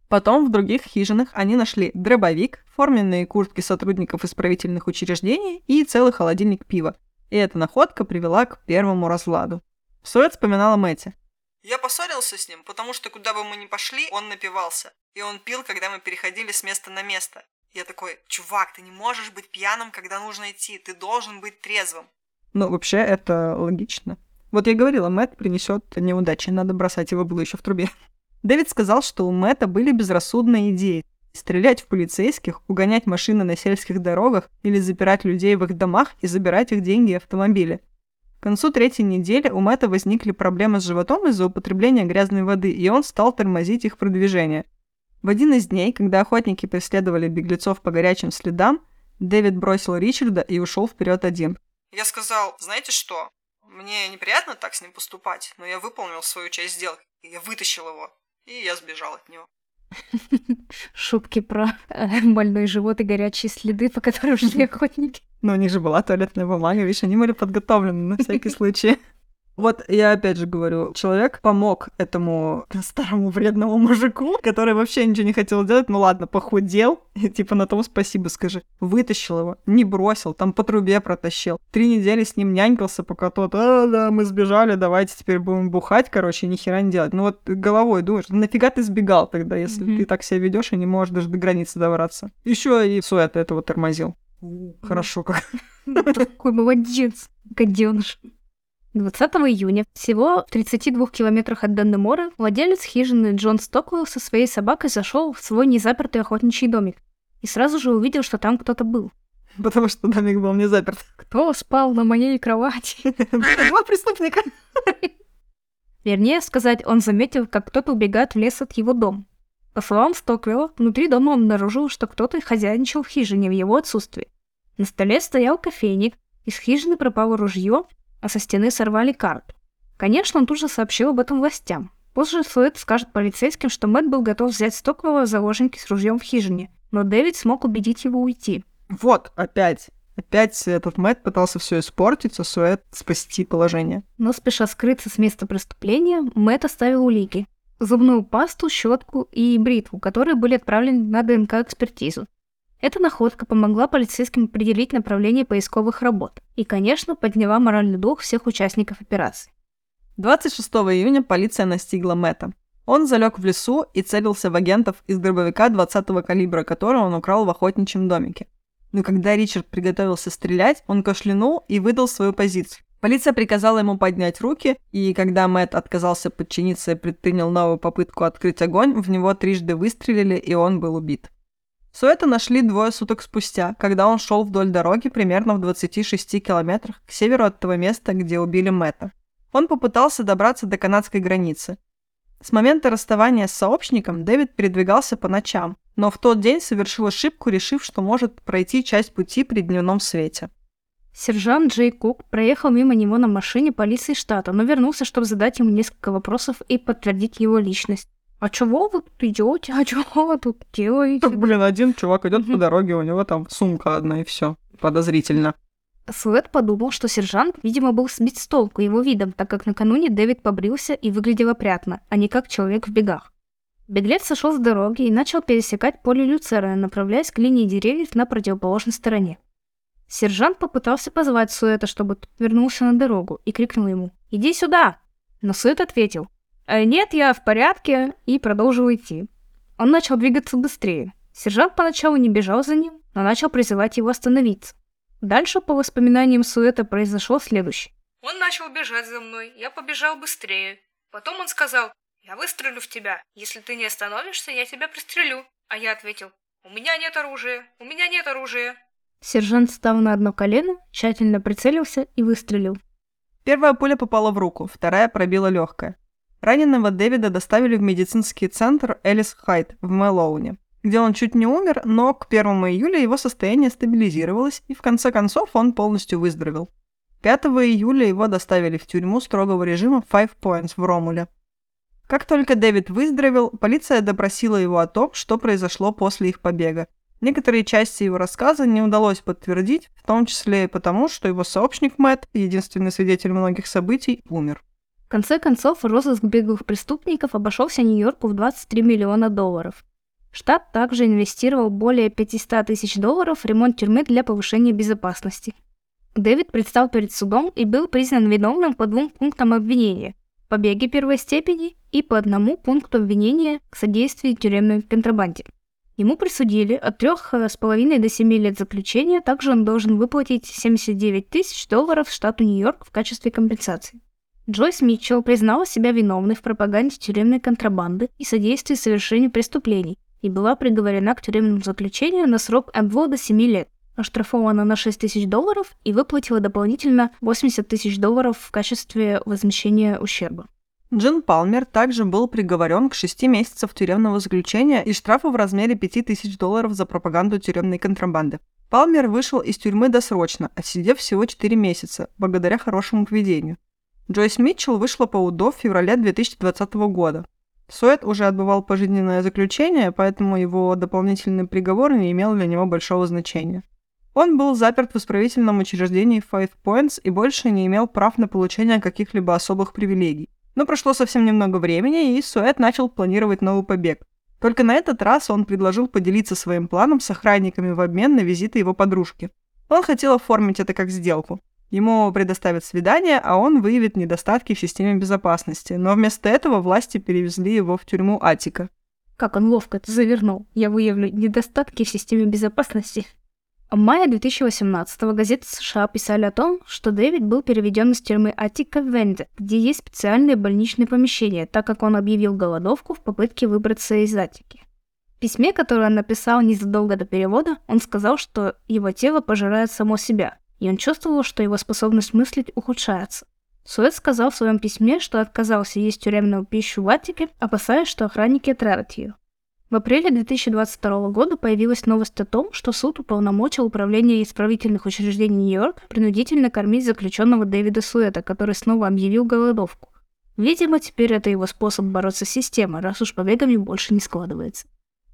Потом в других хижинах они нашли дробовик, форменные куртки сотрудников исправительных учреждений и целый холодильник пива. И эта находка привела к первому разладу. Суэт вспоминала Мэти. Я поссорился с ним, потому что куда бы мы ни пошли, он напивался. И он пил, когда мы переходили с места на место. Я такой, чувак, ты не можешь быть пьяным, когда нужно идти, ты должен быть трезвым. Ну, вообще, это логично. Вот я говорила, Мэтт принесет неудачи, надо бросать его было еще в трубе. Дэвид сказал, что у Мэтта были безрассудные идеи. Стрелять в полицейских, угонять машины на сельских дорогах или запирать людей в их домах и забирать их деньги и автомобили. К концу третьей недели у Мэтта возникли проблемы с животом из-за употребления грязной воды, и он стал тормозить их продвижение. В один из дней, когда охотники преследовали беглецов по горячим следам, Дэвид бросил Ричарда и ушел вперед один. Я сказал, знаете что, мне неприятно так с ним поступать, но я выполнил свою часть сделки, и я вытащил его, и я сбежал от него. Шутки про э, больной живот и горячие следы, по которым шли охотники. Но у них же была туалетная бумага, видишь, они были подготовлены на всякий случай. Вот я опять же говорю, человек помог этому старому вредному мужику, который вообще ничего не хотел делать, ну ладно, похудел, и типа на том спасибо скажи. Вытащил его, не бросил, там по трубе протащил. Три недели с ним нянькался, пока тот, а, да, мы сбежали, давайте теперь будем бухать, короче, ни хера не делать. Ну вот головой думаешь, нафига ты сбегал тогда, если mm-hmm. ты так себя ведешь и не можешь даже до границы добраться. Еще и Суэт этого тормозил. Хорошо как. Такой молодец, гаденыш. 20 июня, всего в 32 километрах от Даннемора, владелец хижины Джон Стоквелл со своей собакой зашел в свой незапертый охотничий домик и сразу же увидел, что там кто-то был. Потому что домик был не заперт. Кто спал на моей кровати? Два преступника. Вернее сказать, он заметил, как кто-то убегает в лес от его дома. По словам Стоквелла, внутри дома он обнаружил, что кто-то хозяйничал в хижине в его отсутствии. На столе стоял кофейник, из хижины пропало ружье, а со стены сорвали карту. Конечно, он тут же сообщил об этом властям. Позже Суэт скажет полицейским, что Мэтт был готов взять Стоквелла в заложники с ружьем в хижине, но Дэвид смог убедить его уйти. Вот, опять. Опять этот Мэтт пытался все испортить, а Суэт спасти положение. Но спеша скрыться с места преступления, Мэтт оставил улики. Зубную пасту, щетку и бритву, которые были отправлены на ДНК-экспертизу. Эта находка помогла полицейским определить направление поисковых работ и, конечно, подняла моральный дух всех участников операции. 26 июня полиция настигла Мэтта. Он залег в лесу и целился в агентов из дробовика 20-го калибра, который он украл в охотничьем домике. Но когда Ричард приготовился стрелять, он кашлянул и выдал свою позицию. Полиция приказала ему поднять руки, и когда Мэтт отказался подчиниться и предпринял новую попытку открыть огонь, в него трижды выстрелили, и он был убит. Суэта нашли двое суток спустя, когда он шел вдоль дороги примерно в 26 километрах к северу от того места, где убили Мэтта. Он попытался добраться до канадской границы. С момента расставания с сообщником Дэвид передвигался по ночам, но в тот день совершил ошибку, решив, что может пройти часть пути при дневном свете. Сержант Джей Кук проехал мимо него на машине полиции штата, но вернулся, чтобы задать ему несколько вопросов и подтвердить его личность. А чего вы тут идете? А чего вы тут делаете? Так, блин, один чувак идет по дороге, у него там сумка одна и все. Подозрительно. Суэт подумал, что сержант, видимо, был сбит с толку его видом, так как накануне Дэвид побрился и выглядел опрятно, а не как человек в бегах. Беглец сошел с дороги и начал пересекать поле Люцера, направляясь к линии деревьев на противоположной стороне. Сержант попытался позвать Суэта, чтобы тот вернулся на дорогу, и крикнул ему «Иди сюда!». Но Суэт ответил «Э, «Нет, я в порядке», и продолжил идти. Он начал двигаться быстрее. Сержант поначалу не бежал за ним, но начал призывать его остановиться. Дальше, по воспоминаниям Суэта, произошло следующее. Он начал бежать за мной, я побежал быстрее. Потом он сказал, я выстрелю в тебя. Если ты не остановишься, я тебя пристрелю. А я ответил, у меня нет оружия, у меня нет оружия. Сержант встал на одно колено, тщательно прицелился и выстрелил. Первая пуля попала в руку, вторая пробила легкое. Раненого Дэвида доставили в медицинский центр Элис Хайт в Мэлоуне, где он чуть не умер, но к 1 июля его состояние стабилизировалось, и в конце концов он полностью выздоровел. 5 июля его доставили в тюрьму строгого режима Five Points в Ромуле. Как только Дэвид выздоровел, полиция допросила его о том, что произошло после их побега. Некоторые части его рассказа не удалось подтвердить, в том числе и потому, что его сообщник Мэтт, единственный свидетель многих событий, умер. Конце концов, розыск беглых преступников обошелся Нью-Йорку в 23 миллиона долларов. Штат также инвестировал более 500 тысяч долларов в ремонт тюрьмы для повышения безопасности. Дэвид предстал перед судом и был признан виновным по двум пунктам обвинения – побеге первой степени и по одному пункту обвинения к содействию тюремной контрабанде. Ему присудили от 3,5 до 7 лет заключения, также он должен выплатить 79 тысяч долларов штату Нью-Йорк в качестве компенсации. Джойс Митчелл признала себя виновной в пропаганде тюремной контрабанды и содействии совершению преступлений и была приговорена к тюремному заключению на срок от 2 до 7 лет, оштрафована на 6 тысяч долларов и выплатила дополнительно 80 тысяч долларов в качестве возмещения ущерба. Джин Палмер также был приговорен к 6 месяцев тюремного заключения и штрафа в размере 5000 долларов за пропаганду тюремной контрабанды. Палмер вышел из тюрьмы досрочно, отсидев всего 4 месяца, благодаря хорошему поведению. Джойс Митчелл вышла по УДО в феврале 2020 года. Суэт уже отбывал пожизненное заключение, поэтому его дополнительный приговор не имел для него большого значения. Он был заперт в исправительном учреждении Five Points и больше не имел прав на получение каких-либо особых привилегий. Но прошло совсем немного времени, и Суэт начал планировать новый побег. Только на этот раз он предложил поделиться своим планом с охранниками в обмен на визиты его подружки. Он хотел оформить это как сделку. Ему предоставят свидание, а он выявит недостатки в системе безопасности. Но вместо этого власти перевезли его в тюрьму Атика. Как он ловко это завернул. Я выявлю недостатки в системе безопасности. В мае 2018 газеты США писали о том, что Дэвид был переведен из тюрьмы Атика в Венде, где есть специальные больничные помещения, так как он объявил голодовку в попытке выбраться из Атики. В письме, которое он написал незадолго до перевода, он сказал, что его тело пожирает само себя, и он чувствовал, что его способность мыслить ухудшается. Суэт сказал в своем письме, что отказался есть тюремную пищу в Атике, опасаясь, что охранники отравят ее. В апреле 2022 года появилась новость о том, что суд уполномочил Управление исправительных учреждений Нью-Йорк принудительно кормить заключенного Дэвида Суэта, который снова объявил голодовку. Видимо, теперь это его способ бороться с системой, раз уж побегами больше не складывается.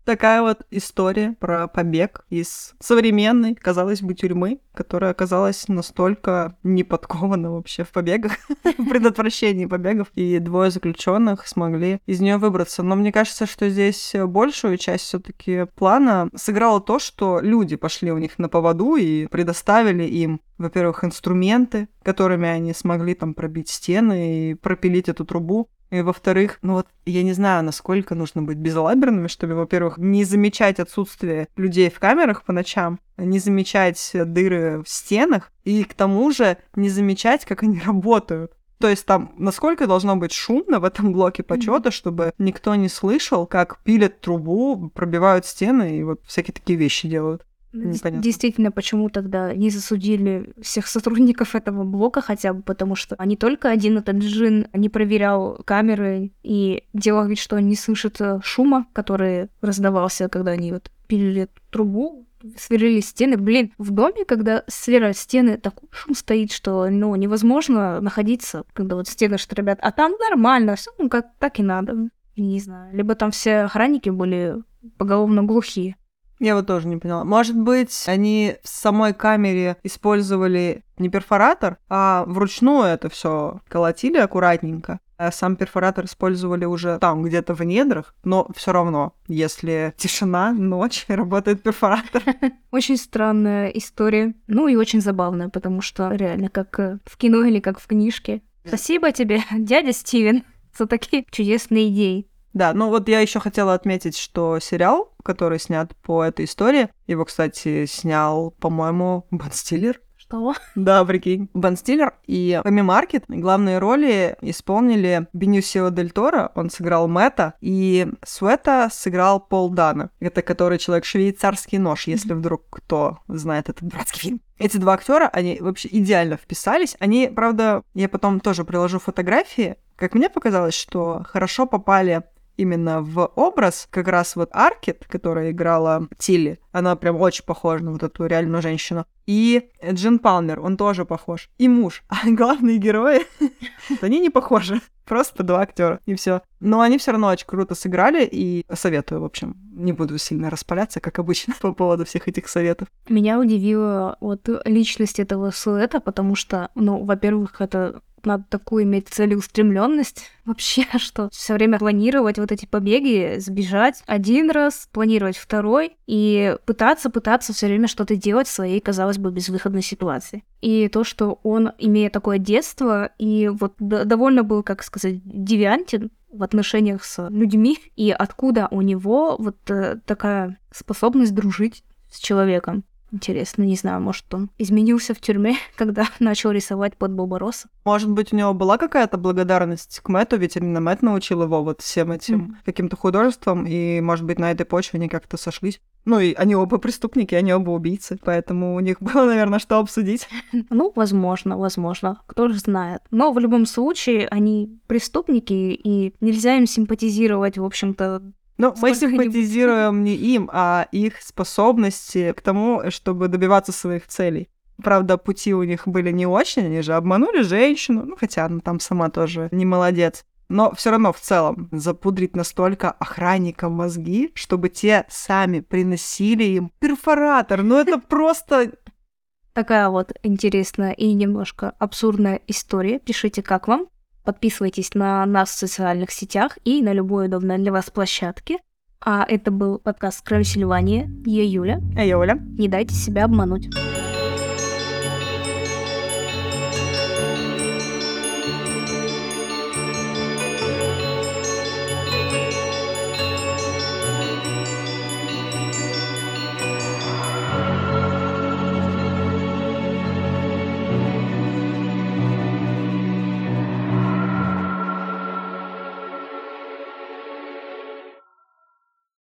Такая вот история про побег из современной, казалось бы, тюрьмы, которая оказалась настолько неподкована вообще в побегах, в предотвращении побегов, и двое заключенных смогли из нее выбраться. Но мне кажется, что здесь большую часть все-таки плана сыграло то, что люди пошли у них на поводу и предоставили им во-первых, инструменты, которыми они смогли там пробить стены и пропилить эту трубу. И во-вторых, ну вот я не знаю, насколько нужно быть безалаберными, чтобы, во-первых, не замечать отсутствие людей в камерах по ночам, не замечать дыры в стенах, и к тому же не замечать, как они работают. То есть там насколько должно быть шумно в этом блоке почета, mm-hmm. чтобы никто не слышал, как пилят трубу, пробивают стены и вот всякие такие вещи делают. Непонятно. Действительно, почему тогда не засудили всех сотрудников этого блока хотя бы, потому что не только один этот джин не проверял камеры и делал вид, что он не слышит э, шума, который раздавался, когда они вот пилили трубу, сверлили стены. Блин, в доме, когда сверлят стены, такой шум стоит, что ну, невозможно находиться, когда вот стены штробят. А там нормально, все ну как так и надо. Не знаю. Либо там все охранники были поголовно глухие. Я вот тоже не поняла. Может быть, они в самой камере использовали не перфоратор, а вручную это все колотили аккуратненько. А сам перфоратор использовали уже там, где-то в недрах, но все равно, если тишина, ночь, работает перфоратор. Очень странная история. Ну и очень забавная, потому что реально как э, в кино или как в книжке. Спасибо тебе, дядя Стивен, за такие чудесные идеи. Да, ну вот я еще хотела отметить, что сериал, который снят по этой истории, его, кстати, снял, по-моему, Бен Стиллер. Что? Да, прикинь. Бен Стиллер и Эми Маркет главные роли исполнили Бенюсио Дель Торо, он сыграл Мэтта, и Суэта сыграл Пол Дана. Это который человек швейцарский нож, если вдруг кто знает этот дурацкий фильм. Эти два актера, они вообще идеально вписались. Они, правда, я потом тоже приложу фотографии. Как мне показалось, что хорошо попали именно в образ, как раз вот Аркет, которая играла Тилли, она прям очень похожа на вот эту реальную женщину. И Джин Палмер, он тоже похож. И муж. А главные герои, они не похожи. Просто два актера, и все. Но они все равно очень круто сыграли, и советую, в общем. Не буду сильно распаляться, как обычно, по поводу всех этих советов. Меня удивила вот личность этого Суэта, потому что, ну, во-первых, это надо такую иметь целеустремленность вообще, что все время планировать вот эти побеги, сбежать один раз, планировать второй и пытаться, пытаться все время что-то делать в своей, казалось бы, безвыходной ситуации. И то, что он, имея такое детство, и вот довольно был, как сказать, девиантен, в отношениях с людьми, и откуда у него вот э, такая способность дружить с человеком. Интересно, не знаю, может, он изменился в тюрьме, когда начал рисовать под Боба Росса. Может быть, у него была какая-то благодарность к Мэтту, ведь именно Мэтт научил его вот всем этим mm-hmm. каким-то художеством, и, может быть, на этой почве они как-то сошлись. Ну, и они оба преступники, они оба убийцы, поэтому у них было, наверное, что обсудить. Ну, возможно, возможно, кто же знает. Но в любом случае, они преступники, и нельзя им симпатизировать, в общем-то, ну, мы симпатизируем не им, а их способности к тому, чтобы добиваться своих целей. Правда, пути у них были не очень, они же обманули женщину, ну, хотя она там сама тоже не молодец. Но все равно в целом запудрить настолько охранникам мозги, чтобы те сами приносили им перфоратор. Ну это просто... Такая вот интересная и немножко абсурдная история. Пишите, как вам. Подписывайтесь на нас в социальных сетях и на любой удобной для вас площадке. А это был подкаст «Кровь Сильвания». Я Юля. А я Оля. Не дайте себя обмануть.